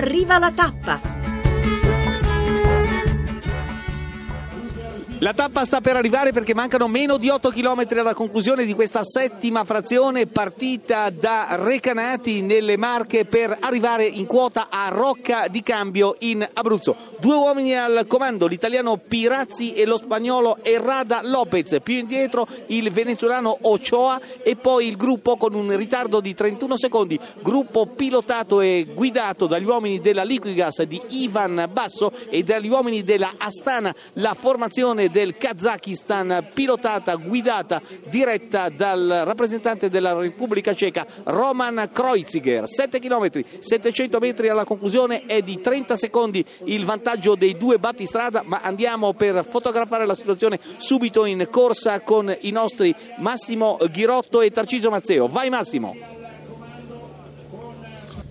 Arriva la tappa! La tappa sta per arrivare perché mancano meno di 8 km alla conclusione di questa settima frazione partita da Recanati nelle Marche per arrivare in quota a Rocca di Cambio in Abruzzo. Due uomini al comando, l'italiano Pirazzi e lo spagnolo Errada Lopez, più indietro il venezuelano Ochoa e poi il gruppo con un ritardo di 31 secondi, gruppo pilotato e guidato dagli uomini della Liquigas di Ivan Basso e dagli uomini della Astana, la formazione del Kazakistan, pilotata, guidata, diretta dal rappresentante della Repubblica Ceca Roman Kreuziger. 7 km, 700 metri alla conclusione è di 30 secondi il vantaggio dei due battistrada, ma andiamo per fotografare la situazione subito in corsa con i nostri Massimo Ghirotto e Tarciso Mazzeo. Vai Massimo!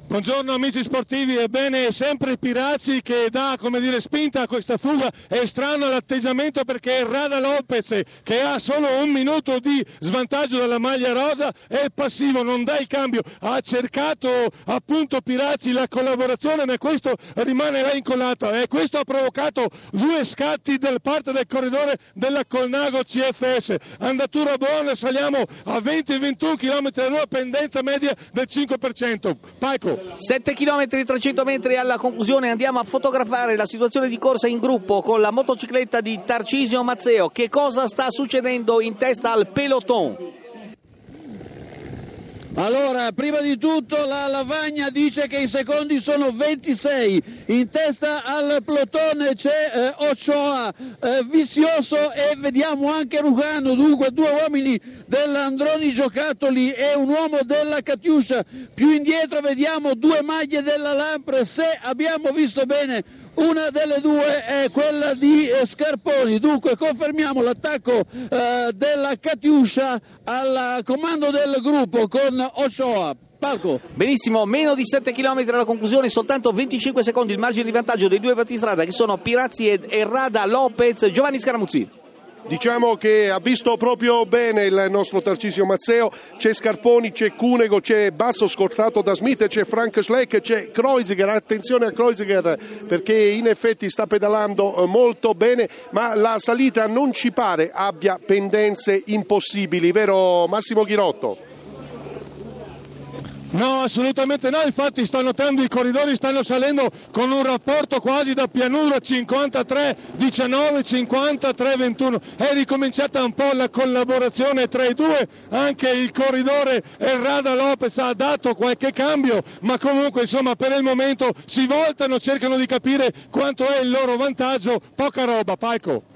Buongiorno amici sportivi, ebbene sempre Pirazzi che dà dire, spinta a questa fuga, è strano l'atteggiamento perché Rada Lopez che ha solo un minuto di svantaggio dalla maglia rosa è passivo, non dà il cambio, ha cercato appunto Pirazzi la collaborazione ma questo rimane là incollato. E questo ha provocato due scatti da parte del corridore della Colnago CFS, andatura buona, saliamo a 20-21 km all'ora, pendenza media del 5%. Paico. 7 km 300 metri alla conclusione andiamo a fotografare la situazione di corsa in gruppo con la motocicletta di Tarcisio Mazzeo. Che cosa sta succedendo in testa al peloton? Allora, prima di tutto la Lavagna dice che i secondi sono 26, in testa al plotone c'è eh, Ochoa, eh, Vizioso e vediamo anche Rugano, dunque due uomini dell'Androni Giocattoli e un uomo della Catiuscia, più indietro vediamo due maglie della Lampre, se abbiamo visto bene una delle due è quella di eh, Scarponi, dunque confermiamo l'attacco eh, della Catiuscia al comando del gruppo con Oshoa. Palco. Benissimo, meno di 7 km alla conclusione, soltanto 25 secondi il margine di vantaggio dei due battistrada che sono Pirazzi ed Errada Lopez, Giovanni Scaramuzzi. Diciamo che ha visto proprio bene il nostro Tarcisio Mazzeo, c'è Scarponi, c'è Cunego, c'è Basso scortato da Smith, c'è Frank Schleck, c'è Kreuziger, attenzione a Kreuziger perché in effetti sta pedalando eh, molto bene, ma la salita non ci pare abbia pendenze impossibili, vero Massimo Ghirotto? No, assolutamente no, infatti sto notando i corridori stanno salendo con un rapporto quasi da pianura 53-19, 53-21. È ricominciata un po' la collaborazione tra i due, anche il corridore Errada Lopez ha dato qualche cambio, ma comunque insomma per il momento si voltano, cercano di capire quanto è il loro vantaggio, poca roba, Paico.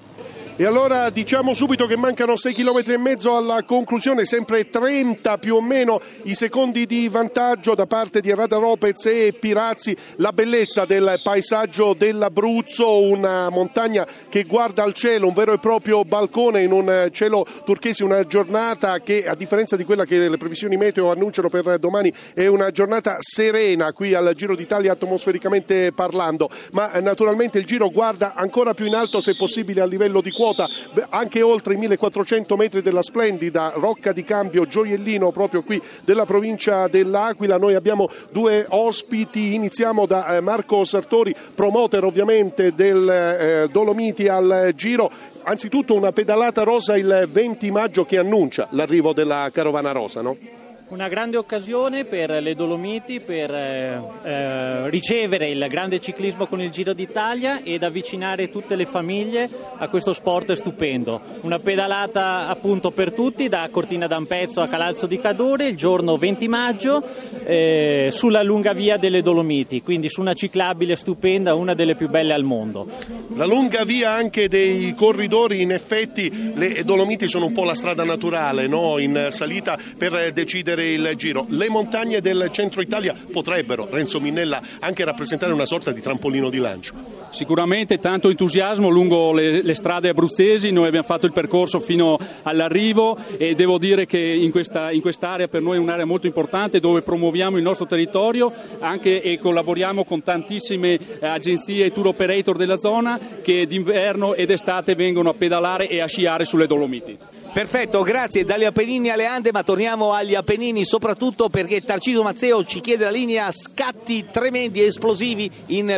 E allora diciamo subito che mancano 6 km e mezzo alla conclusione, sempre 30 più o meno i secondi di vantaggio da parte di Rada Lopez e Pirazzi. La bellezza del paesaggio dell'Abruzzo, una montagna che guarda al cielo, un vero e proprio balcone in un cielo turchese, una giornata che a differenza di quella che le previsioni meteo annunciano per domani è una giornata serena qui al Giro d'Italia atmosfericamente parlando, ma naturalmente il Giro guarda ancora più in alto se possibile a livello di quota quota anche oltre i 1400 metri della splendida Rocca di Cambio Gioiellino proprio qui della provincia dell'Aquila. Noi abbiamo due ospiti, iniziamo da eh, Marco Sartori, promoter ovviamente del eh, Dolomiti al Giro. Anzitutto una pedalata rosa il 20 maggio che annuncia l'arrivo della carovana rosa, no? Una grande occasione per le Dolomiti per eh, eh, ricevere il grande ciclismo con il Giro d'Italia ed avvicinare tutte le famiglie a questo sport stupendo. Una pedalata appunto per tutti da Cortina d'Ampezzo a Calalzo di Cadore il giorno 20 maggio eh, sulla lunga via delle Dolomiti, quindi su una ciclabile stupenda, una delle più belle al mondo. La lunga via anche dei corridori, in effetti le Dolomiti sono un po' la strada naturale no? in salita per decidere il giro. Le montagne del centro Italia potrebbero, Renzo Minnella, anche rappresentare una sorta di trampolino di lancio. Sicuramente tanto entusiasmo lungo le, le, strade abruzzesi, noi abbiamo fatto il percorso fino all'arrivo e devo dire che in, questa, in quest'area per noi è un'area molto importante dove promuoviamo il nostro territorio anche, e collaboriamo con tantissime agenzie e tour operator della zona che d'inverno ed estate vengono a pedalare e a sciare sulle Dolomiti. Perfetto, grazie. Dagli Appennini alle Ande, ma torniamo agli Appennini soprattutto perché Tarciso Mazzeo ci chiede la linea scatti tremendi esplosivi in,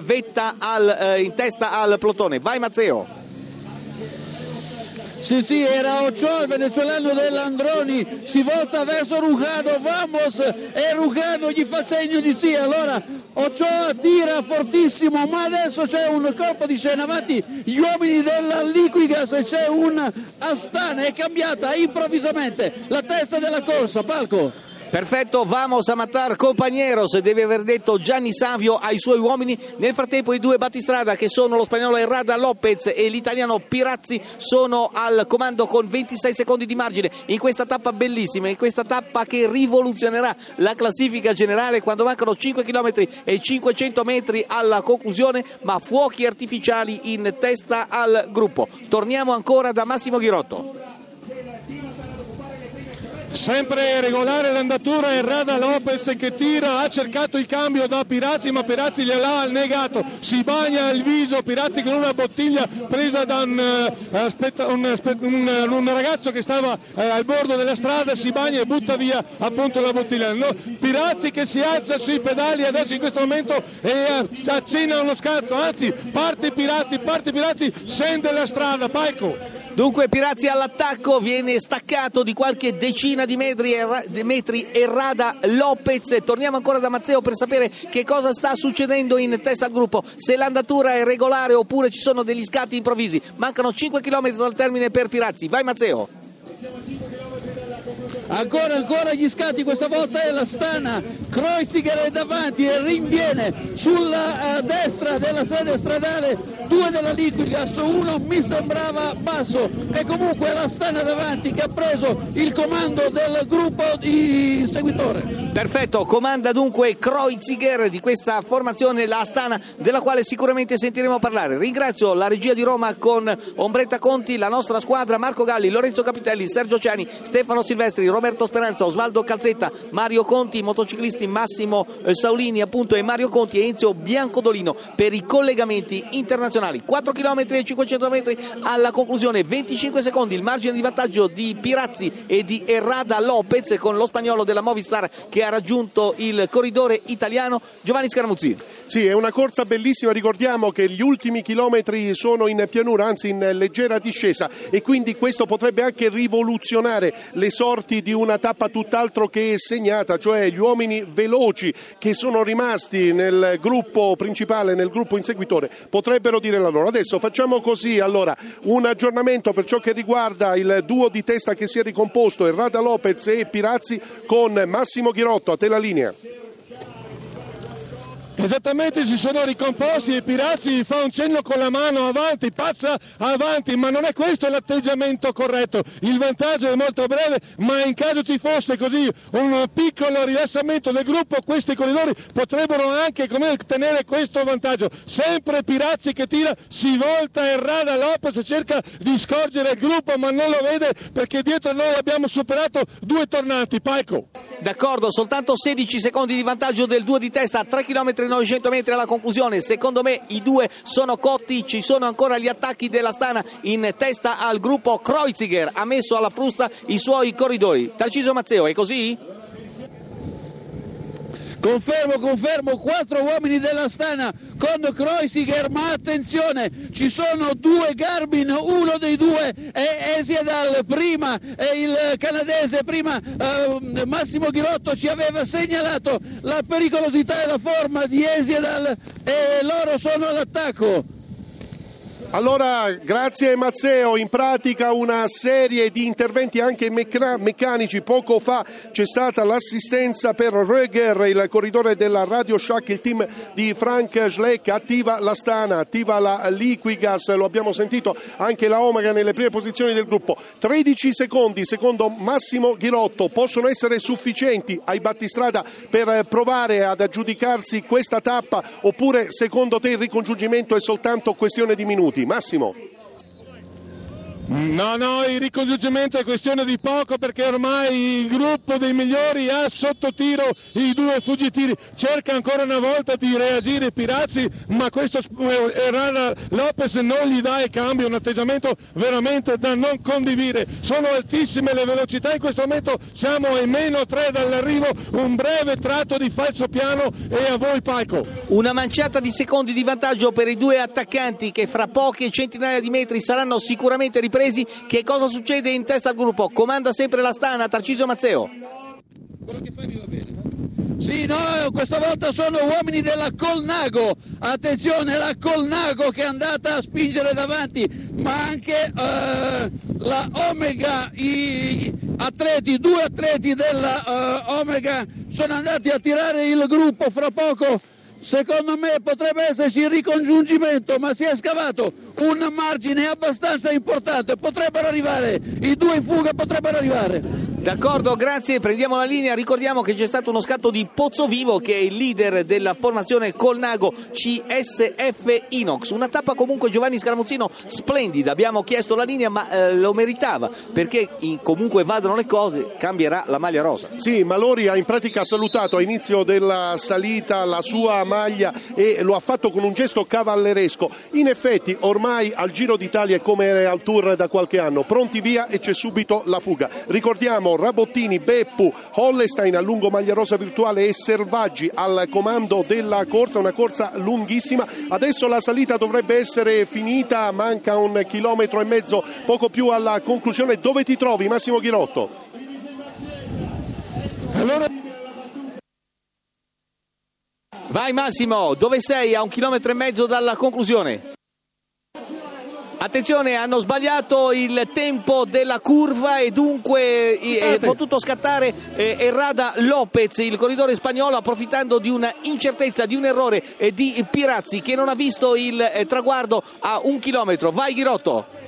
al, eh, in testa al plotone. Vai Mazzeo. Sì, sì, era Ochoa, il venezuelano dell'Androni, si volta verso Rugano, vamos, e Rugano gli fa segno di sì, allora Ochoa tira fortissimo, ma adesso c'è un colpo di scena. Avanti, gli uomini della Liquigas c'è un Astana, è cambiata improvvisamente la testa della corsa, Palco. Perfetto, vamos a matar compañeros, deve aver detto Gianni Savio ai suoi uomini. Nel frattempo i due battistrada che sono lo spagnolo Errada Lopez e l'italiano Pirazzi sono al comando con 26 secondi di margine in questa tappa bellissima, in questa tappa che rivoluzionerà la classifica generale quando mancano 5 km e 500 metri alla conclusione, ma fuochi artificiali in testa al gruppo. Torniamo ancora da Massimo Ghirotto. Sempre regolare l'andatura Errada Lopez che tira, ha cercato il cambio da Pirazzi ma Pirazzi gliel'ha negato, si bagna il viso Pirazzi con una bottiglia presa da un, aspetta, un, un, un ragazzo che stava uh, al bordo della strada, si bagna e butta via appunto la bottiglia. No, Pirazzi che si alza sui pedali adesso in questo momento e uh, accenna uno scazzo, anzi parte Pirazzi, parte Pirazzi, scende la strada, Palco. Dunque Pirazzi all'attacco, viene staccato di qualche decina di metri, erra, metri Errada Lopez. Torniamo ancora da Mazzeo per sapere che cosa sta succedendo in testa al gruppo, se l'andatura è regolare oppure ci sono degli scatti improvvisi. Mancano 5 km dal termine per Pirazzi. Vai Mazzeo ancora ancora gli scatti questa volta è la Stana Kreuziger è davanti e rinviene sulla uh, destra della sede stradale due della Liquigas uno mi sembrava basso. E comunque la Stana davanti che ha preso il comando del gruppo di seguitore perfetto comanda dunque Kreuziger di questa formazione la Astana della quale sicuramente sentiremo parlare ringrazio la regia di Roma con Ombretta Conti la nostra squadra Marco Galli Lorenzo Capitelli Sergio Ciani Stefano Silvestri Roberto Speranza, Osvaldo Calzetta, Mario Conti, motociclisti Massimo eh, Saulini appunto e Mario Conti e Enzio Biancodolino per i collegamenti internazionali. 4 km e 500 metri alla conclusione, 25 secondi il margine di vantaggio di Pirazzi e di Errada Lopez con lo spagnolo della Movistar che ha raggiunto il corridore italiano Giovanni Scaramuzzi. Sì, è una corsa bellissima, ricordiamo che gli ultimi chilometri sono in pianura, anzi in leggera discesa e quindi questo potrebbe anche rivoluzionare le sorti di una tappa tutt'altro che segnata, cioè gli uomini veloci che sono rimasti nel gruppo principale, nel gruppo inseguitore, potrebbero dire la loro. Adesso facciamo così, allora, un aggiornamento per ciò che riguarda il duo di testa che si è ricomposto, Errada Lopez e Pirazzi con Massimo Ghirotto, a te la linea. Esattamente si sono ricomposti e Pirazzi fa un cenno con la mano avanti, passa avanti, ma non è questo l'atteggiamento corretto. Il vantaggio è molto breve, ma in caso ci fosse così un piccolo rilassamento del gruppo, questi corridori potrebbero anche tenere questo vantaggio. Sempre Pirazzi che tira, si volta Errada Lopez, cerca di scorgere il gruppo, ma non lo vede perché dietro noi abbiamo superato due tornanti. Paico. D'accordo, soltanto 16 secondi di vantaggio del 2 di testa, 3 km 900 metri alla conclusione. Secondo me i due sono cotti, ci sono ancora gli attacchi della Stana in testa al gruppo Kreuziger, ha messo alla frusta i suoi corridori. Tarciso Mazzeo, è così? Confermo, confermo, quattro uomini della Stana con Kreuziger, ma attenzione, ci sono due Garbin, uno dei due è Esiedal, prima è il canadese, prima eh, Massimo Ghirotto ci aveva segnalato la pericolosità e la forma di Esiedal e loro sono all'attacco. Allora, grazie Mazzeo, in pratica una serie di interventi anche meccanici. Poco fa c'è stata l'assistenza per Röger, il corridore della Radio Shack, il team di Frank Schleck, attiva la Stana, attiva la Liquigas, lo abbiamo sentito anche la Omega nelle prime posizioni del gruppo. 13 secondi secondo Massimo Ghirotto possono essere sufficienti ai battistrada per provare ad aggiudicarsi questa tappa oppure secondo te il ricongiungimento è soltanto questione di minuti? Massimo. No, no, il ricongiungimento è questione di poco perché ormai il gruppo dei migliori ha sotto tiro i due fuggitivi. Cerca ancora una volta di reagire Pirazzi, ma questo Errara Lopez non gli dà il cambio, un atteggiamento veramente da non condividere. Sono altissime le velocità, in questo momento siamo ai meno 3 dall'arrivo, un breve tratto di falso piano e a voi Palco. Una manciata di secondi di vantaggio per i due attaccanti che fra poche centinaia di metri saranno sicuramente ripresi presi. Che cosa succede in testa al gruppo? Comanda sempre la Stana, Tarcisio Mazzeo. Quello che fai mi va bene. Sì, no, questa volta sono uomini della Colnago. Attenzione, la Colnago che è andata a spingere davanti, ma anche eh, la Omega, i atleti, due atleti della eh, Omega sono andati a tirare il gruppo fra poco secondo me potrebbe esserci il ricongiungimento, ma si è scavato un margine abbastanza importante, potrebbero arrivare, i due in fuga potrebbero arrivare. D'accordo, grazie, prendiamo la linea, ricordiamo che c'è stato uno scatto di Pozzovivo che è il leader della formazione Colnago CSF Inox, una tappa comunque Giovanni Scaramuzzino splendida, abbiamo chiesto la linea ma eh, lo meritava perché in, comunque vadano le cose, cambierà la maglia rosa. Sì, Malori ha in pratica salutato a inizio della salita la sua maglia e lo ha fatto con un gesto cavalleresco, in effetti ormai al Giro d'Italia è come al Tour da qualche anno, pronti via e c'è subito la fuga, ricordiamo Rabottini, Beppu, Hollestein a lungo maglia rosa virtuale e Selvaggi al comando della corsa, una corsa lunghissima. Adesso la salita dovrebbe essere finita, manca un chilometro e mezzo, poco più alla conclusione. Dove ti trovi Massimo Ghirotto? Allora... Vai Massimo, dove sei? A un chilometro e mezzo dalla conclusione. Attenzione, hanno sbagliato il tempo della curva e dunque è potuto scattare eh, Errada Lopez, il corridore spagnolo, approfittando di una incertezza, di un errore eh, di Pirazzi che non ha visto il eh, traguardo a un chilometro. Vai Ghirotto.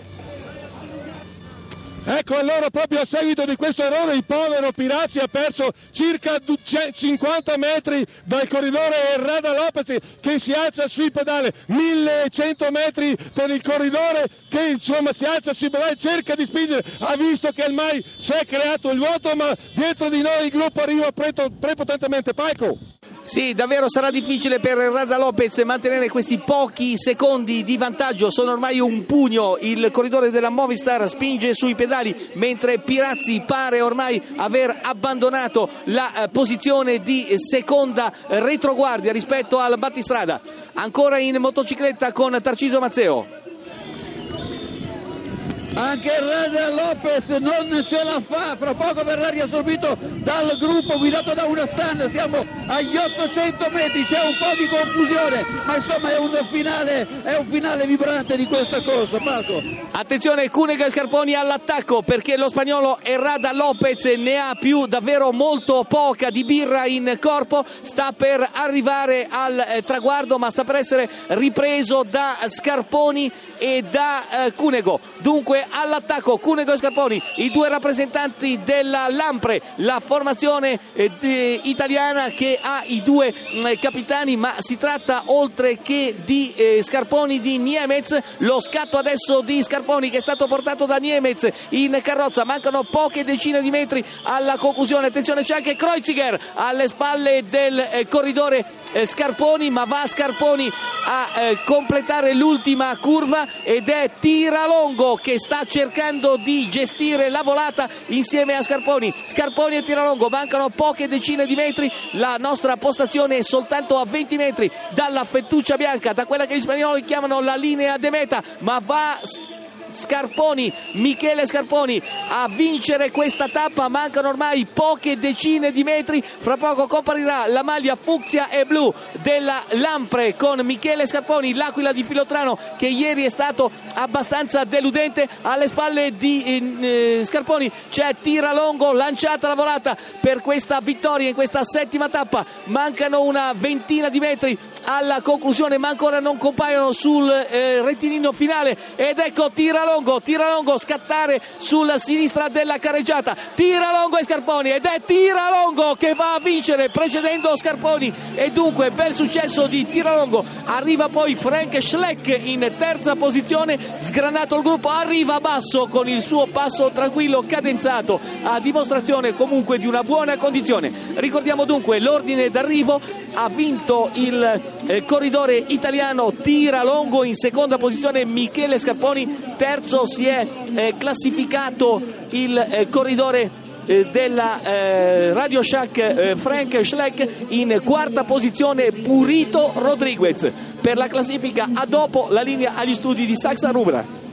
Ecco allora proprio a seguito di questo errore il povero Pirazzi ha perso circa 50 metri dal corridore Errada Lopez che si alza sui pedali, 1100 metri per il corridore che insomma si alza sui pedali, cerca di spingere, ha visto che ormai si è creato il vuoto ma dietro di noi il gruppo arriva prepotentemente. Paico. Sì, davvero sarà difficile per Rada Lopez mantenere questi pochi secondi di vantaggio, sono ormai un pugno, il corridore della Movistar spinge sui pedali mentre Pirazzi pare ormai aver abbandonato la eh, posizione di seconda retroguardia rispetto al battistrada. Ancora in motocicletta con Tarciso Mazzeo anche Reda Lopez non ce la fa, fra poco verrà riassorbito dal gruppo guidato da una stand, siamo agli 800 metri, c'è un po' di confusione, ma insomma è un finale, è un finale vibrante di questa corsa, Paco. Attenzione Cunega Scarponi all'attacco perché lo spagnolo Errada Lopez ne ha più davvero molto poca di birra in corpo, sta per arrivare al eh, traguardo ma sta per essere ripreso da Scarponi e da eh, Cunego. Dunque all'attacco. Cunego e Scarponi, i due rappresentanti della Lampre, la formazione eh, italiana che ha i due mm, capitani, ma si tratta oltre che di eh, Scarponi di Niemez, lo scatto adesso di Scarponi che è stato portato da Niemez in carrozza, mancano poche decine di metri alla conclusione, attenzione c'è anche Kreuziger alle spalle del eh, corridore eh, Scarponi, ma va Scarponi a eh, completare l'ultima curva ed è Tiralongo che sta cercando di gestire la volata insieme a Scarponi. Scarponi e Tiralongo mancano poche decine di metri, la nostra postazione è soltanto a 20 metri dalla fettuccia bianca, da quella che gli spagnoli chiamano la linea de meta, ma va Scarponi, Michele Scarponi a vincere questa tappa, mancano ormai poche decine di metri, fra poco comparirà la maglia fucsia e blu della Lampre con Michele Scarponi, l'aquila di Filotrano che ieri è stato abbastanza deludente, alle spalle di eh, Scarponi c'è Tiralongo, lanciata la volata per questa vittoria in questa settima tappa, mancano una ventina di metri alla conclusione ma ancora non compaiono sul eh, rettilineo finale. Ed ecco tira lungo, tira lungo, scattare sulla sinistra della carreggiata, tira lungo e Scarponi ed è tira lungo che va a vincere precedendo Scarponi. E dunque bel successo di tira lungo, arriva poi Frank Schleck in terza posizione, sgranato il gruppo, arriva basso con il suo passo tranquillo, cadenzato, a dimostrazione comunque di una buona condizione. Ricordiamo dunque l'ordine d'arrivo, ha vinto il eh, corridore italiano Tira Longo in seconda posizione. Michele Scarponi, terzo si è eh, classificato il eh, corridore eh, della eh, Radio Shack eh, Frank Schleck in quarta posizione. Purito Rodriguez per la classifica a dopo la linea agli studi di Saxa Rubra